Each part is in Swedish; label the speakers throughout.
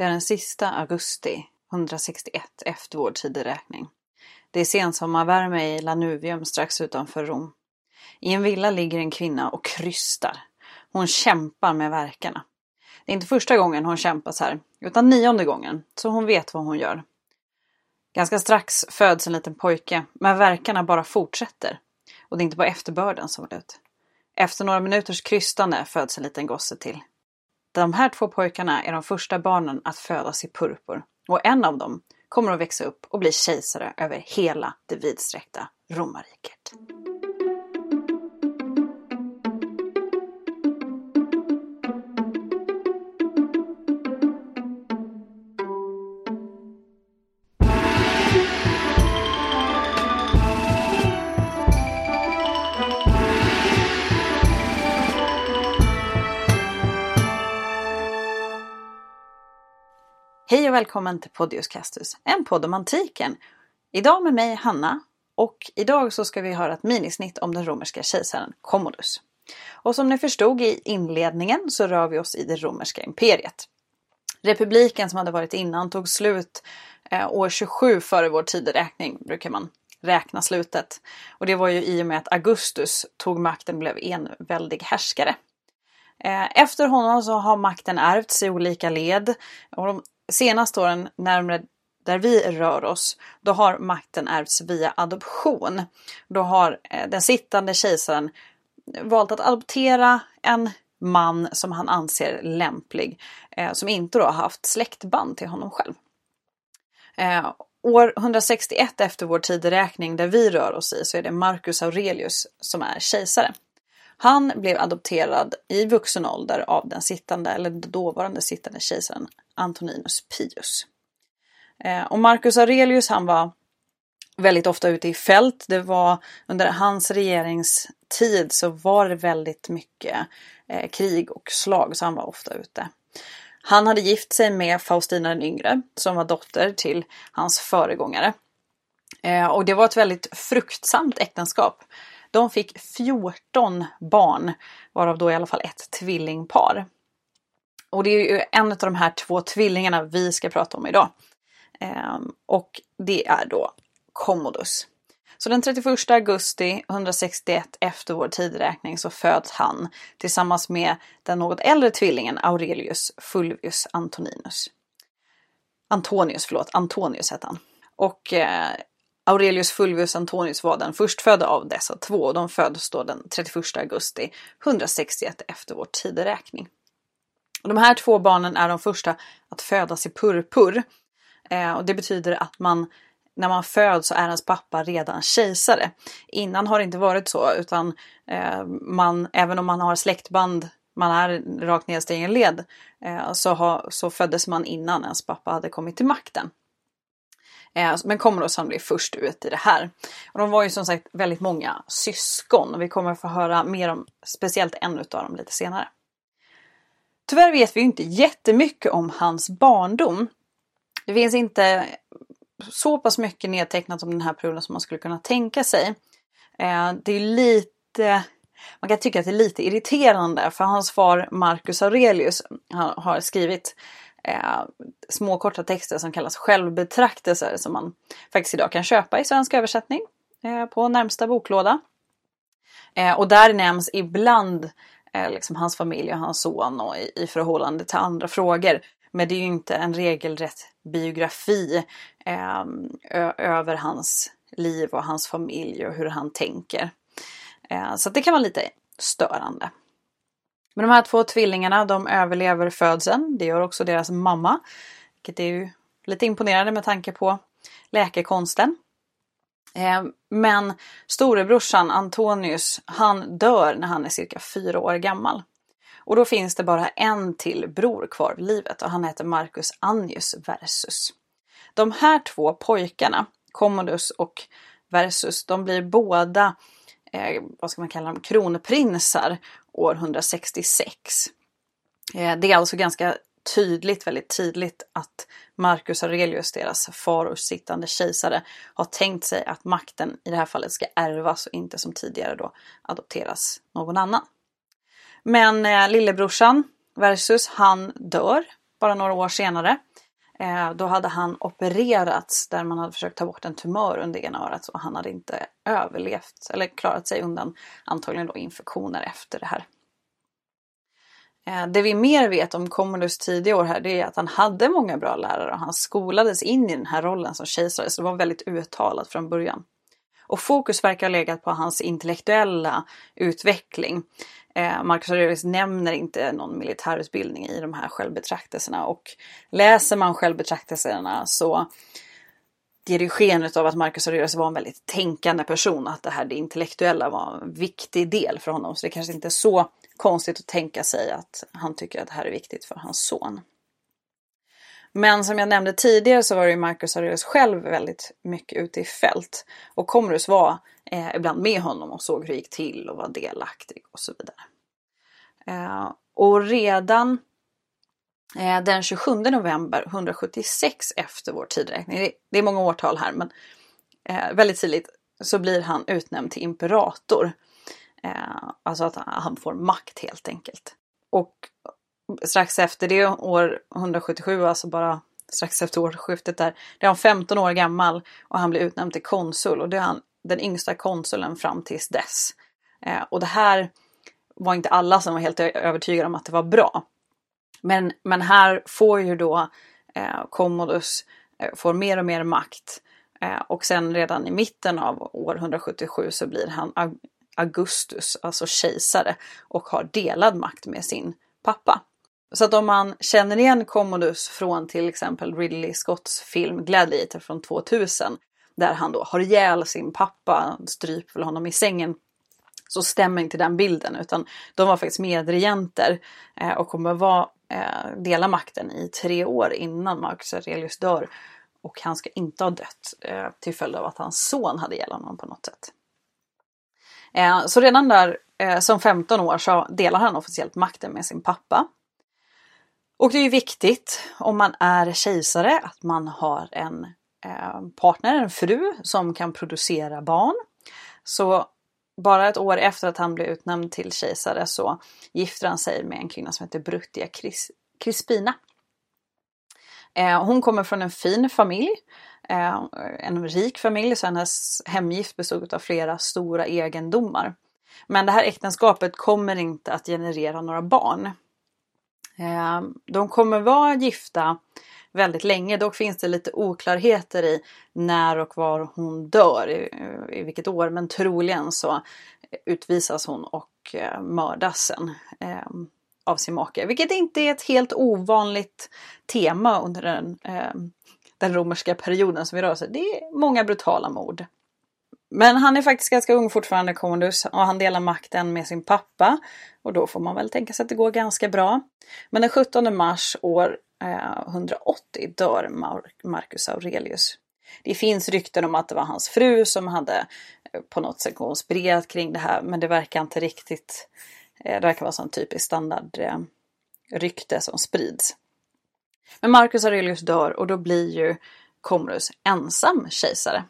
Speaker 1: Det är den sista augusti 161 efter vår tideräkning. Det är sensommarvärme i Lanuvium strax utanför Rom. I en villa ligger en kvinna och krystar. Hon kämpar med verkarna. Det är inte första gången hon kämpas här, utan nionde gången, så hon vet vad hon gör. Ganska strax föds en liten pojke, men verkarna bara fortsätter. Och det är inte bara efterbörden som är ut. Efter några minuters krystande föds en liten gosse till. De här två pojkarna är de första barnen att födas i purpur och en av dem kommer att växa upp och bli kejsare över hela det vidsträckta romarriket. Och välkommen till Podius Castus, en podd om antiken. Idag med mig Hanna och idag så ska vi höra ett minisnitt om den romerska kejsaren Commodus. Och som ni förstod i inledningen så rör vi oss i det romerska imperiet. Republiken som hade varit innan tog slut eh, år 27 före vår tideräkning brukar man räkna slutet. Och det var ju i och med att Augustus tog makten och blev enväldig härskare. Eh, efter honom så har makten ärvts i olika led. Och de senaste åren, närmare där vi rör oss, då har makten ärvts via adoption. Då har eh, den sittande kejsaren valt att adoptera en man som han anser lämplig, eh, som inte då har haft släktband till honom själv. Eh, år 161 efter vår tideräkning där vi rör oss i så är det Marcus Aurelius som är kejsare. Han blev adopterad i vuxen ålder av den sittande, eller dåvarande sittande kejsaren Antoninus Pius. Eh, och Marcus Aurelius han var väldigt ofta ute i fält. Det var under hans regeringstid så var det väldigt mycket eh, krig och slag så han var ofta ute. Han hade gift sig med Faustina den yngre som var dotter till hans föregångare. Eh, och det var ett väldigt fruktsamt äktenskap. De fick 14 barn, varav då i alla fall ett tvillingpar. Och det är ju en av de här två tvillingarna vi ska prata om idag. Ehm, och det är då Commodus. Så den 31 augusti 161 efter vår tideräkning så föds han tillsammans med den något äldre tvillingen Aurelius Fulvius Antoninus. Antonius, förlåt, Antonius hette han. Och eh, Aurelius Fulvius Antonius var den förstfödda av dessa två och de föddes då den 31 augusti 161 efter vår tideräkning. de här två barnen är de första att födas i purpur. Eh, och det betyder att man när man föds så är ens pappa redan kejsare. Innan har det inte varit så utan eh, man, även om man har släktband, man är rakt nedstigen led, eh, så, ha, så föddes man innan ens pappa hade kommit till makten. Eh, men kommer då sannolikt först ut i det här. Och de var ju som sagt väldigt många syskon och vi kommer få höra mer om speciellt en av dem lite senare. Tyvärr vet vi inte jättemycket om hans barndom. Det finns inte så pass mycket nedtecknat om den här perioden som man skulle kunna tänka sig. Eh, det är lite man kan tycka att det är lite irriterande för hans far Marcus Aurelius har skrivit eh, små korta texter som kallas självbetraktelser som man faktiskt idag kan köpa i svensk översättning eh, på närmsta boklåda. Eh, och där nämns ibland eh, liksom hans familj och hans son och i, i förhållande till andra frågor. Men det är ju inte en regelrätt biografi eh, över hans liv och hans familj och hur han tänker. Eh, så det kan vara lite störande. Men de här två tvillingarna de överlever födseln. Det gör också deras mamma. Vilket är ju lite imponerande med tanke på läkekonsten. Eh, men storebrorsan Antonius han dör när han är cirka fyra år gammal. Och då finns det bara en till bror kvar i livet och han heter Marcus Annius Versus. De här två pojkarna, Commodus och Versus, de blir båda eh, vad ska man kalla dem, kronprinsar år 166. Eh, det är alltså ganska tydligt, väldigt tydligt att Marcus Aurelius, deras far och sittande kejsare, har tänkt sig att makten i det här fallet ska ärvas och inte som tidigare då adopteras någon annan. Men eh, lillebrorsan Versus, han dör bara några år senare. Eh, då hade han opererats där man hade försökt ta bort en tumör under ena örat och han hade inte överlevt eller klarat sig undan antagligen då infektioner efter det här. Eh, det vi mer vet om Commodus tidiga år här det är att han hade många bra lärare och han skolades in i den här rollen som kejsare så det var väldigt uttalat från början. Och fokus verkar ha legat på hans intellektuella utveckling. Eh, Marcus Aurelius nämner inte någon militärutbildning i de här självbetraktelserna och läser man självbetraktelserna så ger det sken av att Marcus Aurelius var en väldigt tänkande person, att det här det intellektuella var en viktig del för honom. Så det kanske inte är så konstigt att tänka sig att han tycker att det här är viktigt för hans son. Men som jag nämnde tidigare så var ju Marcus Aurelius själv väldigt mycket ute i fält. Och Commodus var eh, ibland med honom och såg hur det gick till och var delaktig och så vidare. Eh, och redan eh, den 27 november 176 efter vår tidräkning, det, det är många årtal här men eh, väldigt tidigt så blir han utnämnd till imperator. Eh, alltså att han får makt helt enkelt. Och strax efter det, år 177, alltså bara strax efter årsskiftet där, det är han 15 år gammal och han blir utnämnd till konsul och det är han den yngsta konsulen fram tills dess. Eh, och det här var inte alla som var helt övertygade om att det var bra. Men, men här får ju då eh, Commodus eh, får mer och mer makt eh, och sen redan i mitten av år 177 så blir han Augustus, alltså kejsare och har delad makt med sin pappa. Så att om man känner igen Commodus från till exempel Ridley Scotts film Gladiator från 2000 där han då har ihjäl sin pappa, stryper honom i sängen så stämmer inte den bilden utan de var faktiskt medregenter eh, och kommer vara, eh, dela makten i tre år innan Marcus Aurelius dör. Och han ska inte ha dött eh, till följd av att hans son hade ihjäl honom på något sätt. Eh, så redan där eh, som 15 år så delar han officiellt makten med sin pappa. Och det är ju viktigt om man är kejsare att man har en Eh, partner, en fru som kan producera barn. Så bara ett år efter att han blev utnämnd till kejsare så gifter han sig med en kvinna som heter Bruttia Cris Crispina. Eh, hon kommer från en fin familj, eh, en rik familj, så hennes hemgift bestod av flera stora egendomar. Men det här äktenskapet kommer inte att generera några barn. De kommer vara gifta väldigt länge. Dock finns det lite oklarheter i när och var hon dör, i, i vilket år. Men troligen så utvisas hon och eh, mördas sen eh, av sin make. Vilket inte är ett helt ovanligt tema under den, eh, den romerska perioden som vi rör oss i. Det är många brutala mord. Men han är faktiskt ganska ung fortfarande, Commodus, och han delar makten med sin pappa. Och då får man väl tänka sig att det går ganska bra. Men den 17 mars år eh, 180 dör Marcus Aurelius. Det finns rykten om att det var hans fru som hade eh, på något sätt konspirerat kring det här men det verkar inte riktigt... Eh, det verkar vara sån typiskt standard rykte som sprids. Men Marcus Aurelius dör och då blir ju Commodus ensam kejsare.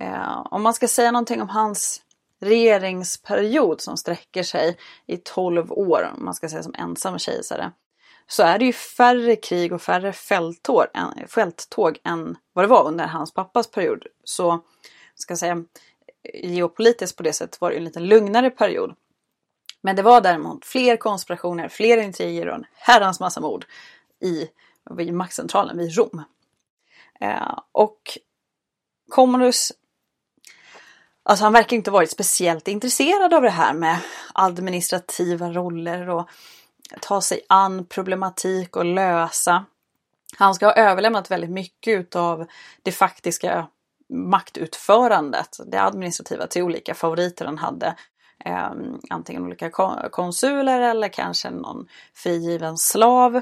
Speaker 1: Eh, om man ska säga någonting om hans regeringsperiod som sträcker sig i 12 år, om man ska säga som ensam kejsare, så är det ju färre krig och färre fälttåg, än, fälttåg än vad det var under hans pappas period. Så, ska jag säga, geopolitiskt på det sättet var det en lite lugnare period. Men det var däremot fler konspirationer, fler intriger och en herrans massa mord i, vid maktcentralen vid Rom. Eh, och Commodus Alltså han verkar inte varit speciellt intresserad av det här med administrativa roller och ta sig an problematik och lösa. Han ska ha överlämnat väldigt mycket av det faktiska maktutförandet, det administrativa, till olika favoriter han hade. Eh, antingen olika konsuler eller kanske någon frigiven slav.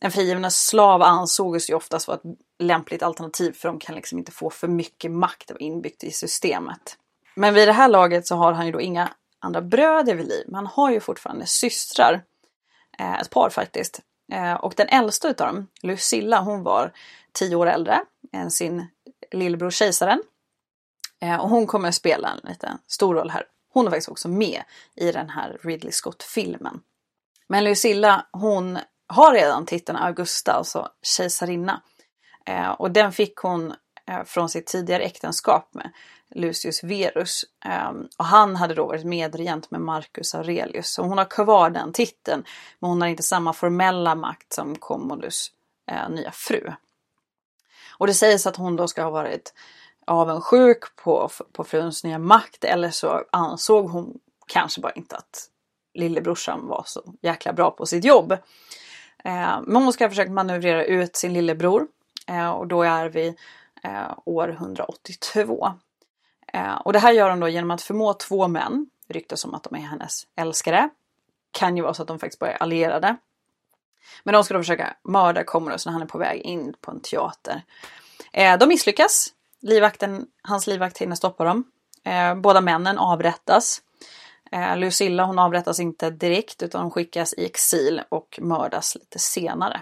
Speaker 1: En frigiven slav ansågs ju oftast vara ett lämpligt alternativ för de kan liksom inte få för mycket makt inbyggt i systemet. Men vid det här laget så har han ju då inga andra bröder vid liv, men han har ju fortfarande systrar. Eh, ett par faktiskt. Eh, och den äldsta utav dem, Lucilla, hon var tio år äldre än sin lillebror kejsaren. Eh, och hon kommer att spela en lite stor roll här. Hon är faktiskt också med i den här Ridley Scott-filmen. Men Lucilla, hon har redan titeln Augusta, alltså kejsarinna. Eh, och den fick hon eh, från sitt tidigare äktenskap med Lucius Verus. Eh, och han hade då varit medregent med Marcus Aurelius. Så hon har kvar den titeln, men hon har inte samma formella makt som Commodus eh, nya fru. Och det sägs att hon då ska ha varit avundsjuk på, på fruns nya makt eller så ansåg hon kanske bara inte att lillebrorsan var så jäkla bra på sitt jobb. Eh, men hon ska ha försökt manövrera ut sin lillebror Eh, och då är vi eh, år 182. Eh, och det här gör hon då genom att förmå två män, ryktas om att de är hennes älskare. Kan ju vara så att de faktiskt bara är allierade. Men de ska då försöka mörda Commodus när han är på väg in på en teater. Eh, de misslyckas. Livvakten, hans livvakt hinner stoppa dem. Eh, båda männen avrättas. Eh, Lucilla hon avrättas inte direkt utan hon skickas i exil och mördas lite senare.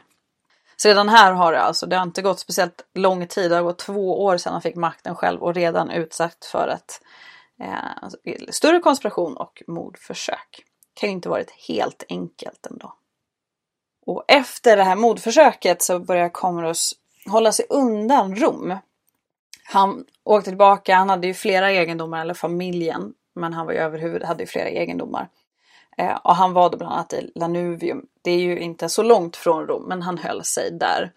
Speaker 1: Så redan här har det alltså, det har inte gått speciellt lång tid, det har gått två år sedan han fick makten själv och redan utsatt för ett eh, större konspiration och mordförsök. Kan ju inte varit helt enkelt ändå. Och efter det här mordförsöket så börjar Komros hålla sig undan Rom. Han åkte tillbaka, han hade ju flera egendomar, eller familjen, men han var ju överhuvud, hade ju flera egendomar. Eh, och han var då bland annat i Lanuvium. Det är ju inte så långt från Rom, men han höll sig där.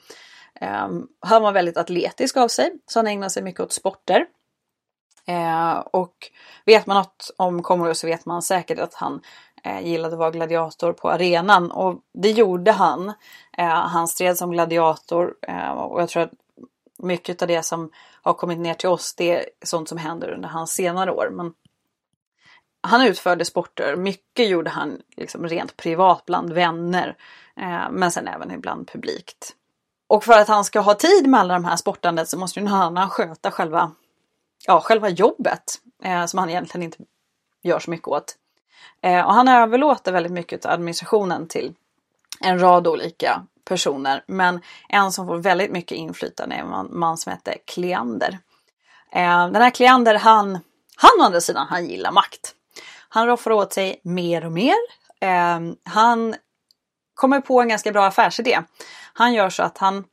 Speaker 1: Eh, han var väldigt atletisk av sig, så han ägnade sig mycket åt sporter. Eh, och vet man något om Commodus så vet man säkert att han eh, gillade att vara gladiator på arenan och det gjorde han. Eh, han stred som gladiator eh, och jag tror att mycket av det som har kommit ner till oss det är sånt som händer under hans senare år. Men han utförde sporter, mycket gjorde han liksom rent privat bland vänner. Eh, men sen även ibland publikt. Och för att han ska ha tid med alla de här sportandet så måste ju någon annan sköta själva, ja, själva jobbet. Eh, som han egentligen inte gör så mycket åt. Eh, och han överlåter väldigt mycket av administrationen till en rad olika personer. Men en som får väldigt mycket inflytande är en man som heter Kleander. Eh, den här Kleander, han, han å andra sidan, han gillar makt. Han roffar åt sig mer och mer. Eh, han kommer på en ganska bra affärsidé. Han gör så att han,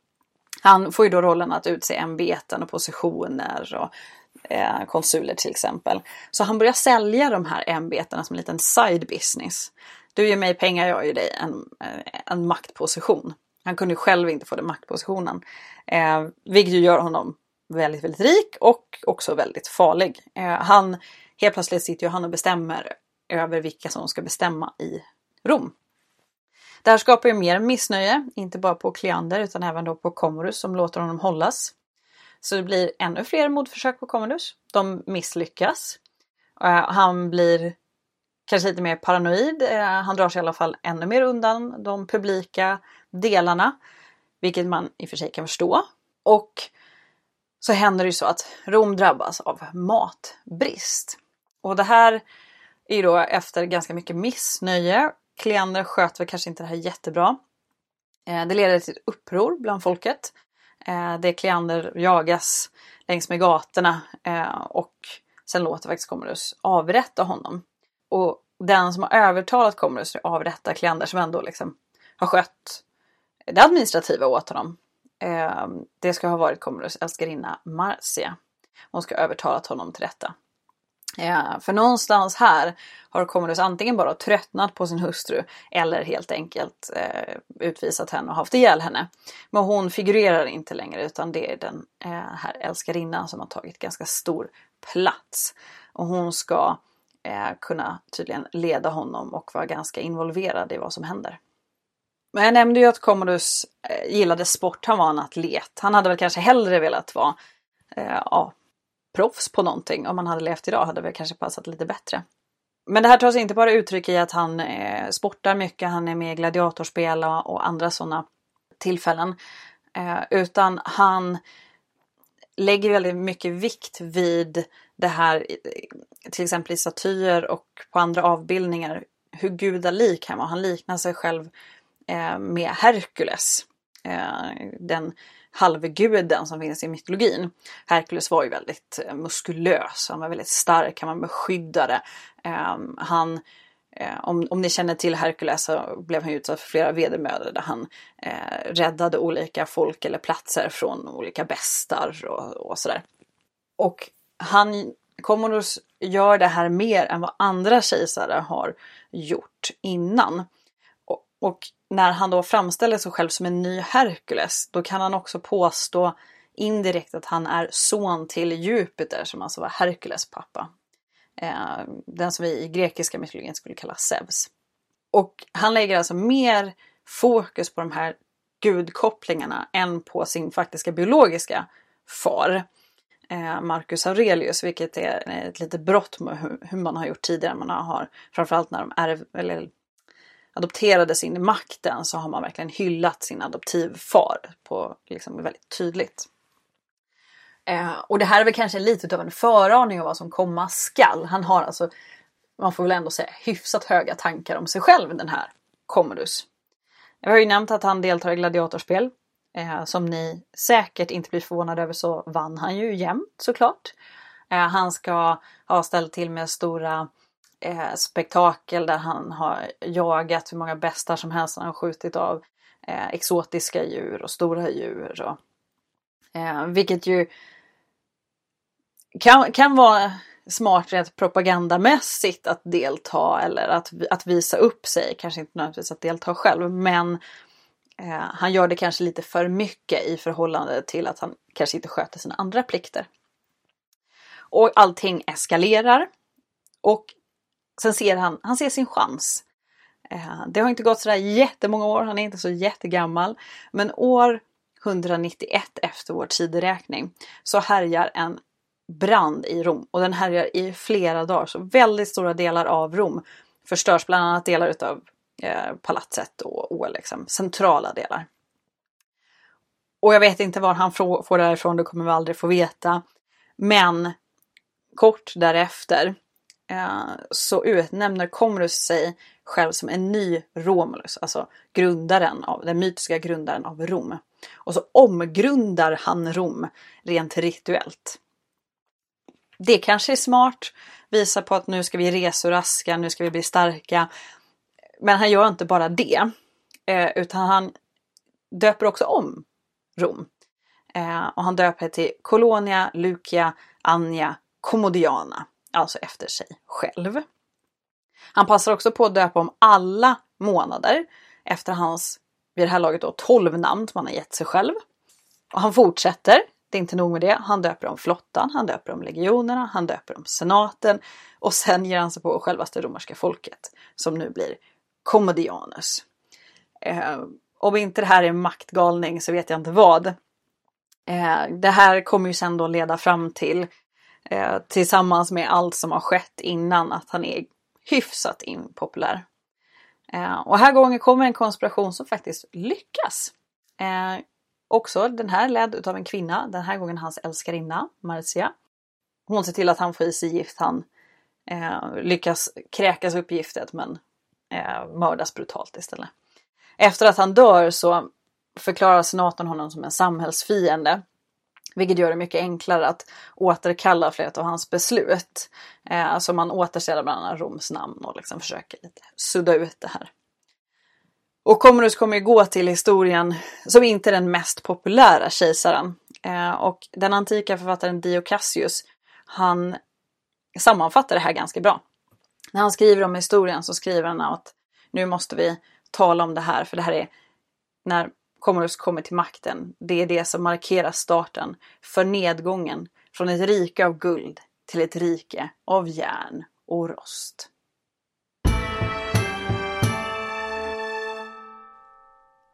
Speaker 1: han får ju då rollen att utse ämbeten och positioner och eh, konsuler till exempel. Så han börjar sälja de här ämbetena som en liten side business. Du ger mig pengar, jag ger dig en, eh, en maktposition. Han kunde själv inte få den maktpositionen. Eh, vilket ju gör honom väldigt, väldigt rik och också väldigt farlig. Eh, han, helt plötsligt sitter ju han och bestämmer över vilka som ska bestämma i Rom. Det här skapar ju mer missnöje, inte bara på Kleander utan även då på Commodus som låter honom hållas. Så det blir ännu fler mordförsök på Commodus. De misslyckas. Eh, han blir kanske lite mer paranoid. Eh, han drar sig i alla fall ännu mer undan de publika delarna. Vilket man i och för sig kan förstå. Och så händer det ju så att Rom drabbas av matbrist. Och det här är ju då efter ganska mycket missnöje. Kleander sköt väl kanske inte det här jättebra. Eh, det leder till ett uppror bland folket. Det det Kleander jagas längs med gatorna eh, och sen låter faktiskt Commodus avrätta honom. Och den som har övertalat Commodus att avrätta Kleander som ändå liksom har skött det administrativa åt honom. Det ska ha varit Commodus älskarinna Marcia. Hon ska ha övertalat honom till detta. Ja, för någonstans här har Commodus antingen bara tröttnat på sin hustru eller helt enkelt eh, utvisat henne och haft ihjäl henne. Men hon figurerar inte längre utan det är den eh, här älskarinnan som har tagit ganska stor plats. Och hon ska eh, kunna tydligen leda honom och vara ganska involverad i vad som händer. Men jag nämnde ju att Commodus eh, gillade sport, han var en atlet. Han hade väl kanske hellre velat vara eh, ja, proffs på någonting. Om han hade levt idag hade det kanske passat lite bättre. Men det här tar sig inte bara uttryck i att han eh, sportar mycket, han är med i gladiatorspel och andra sådana tillfällen. Eh, utan han lägger väldigt mycket vikt vid det här, till exempel i statyer och på andra avbildningar, hur gudalik han var. Han liknar sig själv eh, med Herkules. Eh, den halvguden som finns i mytologin. Herkules var ju väldigt eh, muskulös, han var väldigt stark, han var beskyddare. Ehm, han Eh, om, om ni känner till Herkules så blev han utsatt för flera vedermödor där han eh, räddade olika folk eller platser från olika bestar och, och sådär. Och han, Commodus gör det här mer än vad andra kejsare har gjort innan. Och, när han då framställer sig själv som en ny Herkules, då kan han också påstå indirekt att han är son till Jupiter som alltså var Herkules pappa. Eh, den som vi i grekiska mytologin skulle kalla Zeus. Och han lägger alltså mer fokus på de här gudkopplingarna än på sin faktiska biologiska far. Eh, Marcus Aurelius, vilket är ett litet brott med hur man har gjort tidigare. Man har, framförallt när de ärv, eller adopterades in i makten så har man verkligen hyllat sin adoptivfar på liksom väldigt tydligt. Eh, och det här är väl kanske lite av en föraning av vad som komma skall. Han har alltså, man får väl ändå säga, hyfsat höga tankar om sig själv den här Commodus. Jag har ju nämnt att han deltar i gladiatorspel. Eh, som ni säkert inte blir förvånade över så vann han ju jämt såklart. Eh, han ska ha ställt till med stora eh, spektakel där han har jagat hur många bästar som helst. Han har skjutit av eh, exotiska djur och stora djur. Och, eh, vilket ju kan, kan vara smart rent propagandamässigt att delta eller att, att visa upp sig. Kanske inte nödvändigtvis att delta själv men eh, han gör det kanske lite för mycket i förhållande till att han kanske inte sköter sina andra plikter. Och allting eskalerar. Och sen ser han, han ser sin chans. Eh, det har inte gått sådär jättemånga år, han är inte så jättegammal. Men år 191 efter vår tideräkning så härjar en brand i Rom och den härjar i flera dagar. Så väldigt stora delar av Rom förstörs, bland annat delar utav eh, palatset och, och liksom, centrala delar. Och jag vet inte var han får det här ifrån, det kommer vi aldrig få veta. Men kort därefter Eh, så utnämner Komrus sig själv som en ny Romulus, alltså, alltså grundaren av, den mytiska grundaren av Rom. Och så omgrundar han Rom rent rituellt det kanske är smart. Visa på att nu ska vi resa raska, nu ska vi bli starka. Men han gör inte bara det. Eh, utan han döper också om Rom. Eh, och han döper till Colonia, Lucia, Anja, Commodiana. Alltså efter sig själv. Han passar också på att döpa om alla månader efter hans, vid det här laget då, 12 namn som han har gett sig själv. Och han fortsätter det är inte nog med det, han döper om flottan, han döper om legionerna, han döper om senaten och sen ger han sig på självaste romerska folket som nu blir Commodianus. Eh, om inte det här är maktgalning så vet jag inte vad. Eh, det här kommer ju sen då leda fram till eh, tillsammans med allt som har skett innan att han är hyfsat impopulär. Eh, och här gången kommer en konspiration som faktiskt lyckas. Eh, Också den här ledd av en kvinna, den här gången hans älskarinna Marcia. Hon ser till att han får i sig gift. Han eh, lyckas kräkas upp giftet men eh, mördas brutalt istället. Efter att han dör så förklarar senatorn honom som en samhällsfiende. Vilket gör det mycket enklare att återkalla flera av hans beslut. Eh, alltså man återställer bland annat Roms namn och liksom försöker lite sudda ut det här. Och Commodus kommer ju gå till historien som inte den mest populära kejsaren. Eh, och den antika författaren Dio Cassius, han sammanfattar det här ganska bra. När han skriver om historien så skriver han att nu måste vi tala om det här för det här är när Commodus kommer till makten. Det är det som markerar starten för nedgången från ett rike av guld till ett rike av järn och rost.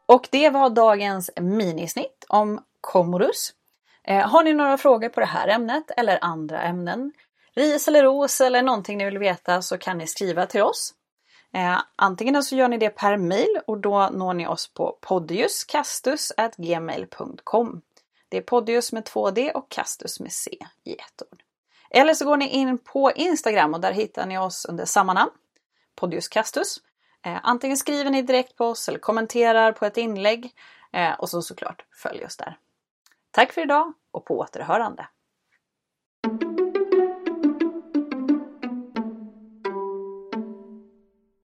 Speaker 1: Och det var dagens minisnitt om Commodus. Eh, har ni några frågor på det här ämnet eller andra ämnen? Ris eller ros eller någonting ni vill veta så kan ni skriva till oss. Eh, antingen så gör ni det per mail och då når ni oss på podiuscastus.gmail.com. Det är podius med 2D och castus med C i ett ord. Eller så går ni in på Instagram och där hittar ni oss under samma namn, Podius Castus. Eh, antingen skriver ni direkt på oss eller kommenterar på ett inlägg eh, och så såklart följ oss där. Tack för idag och på återhörande!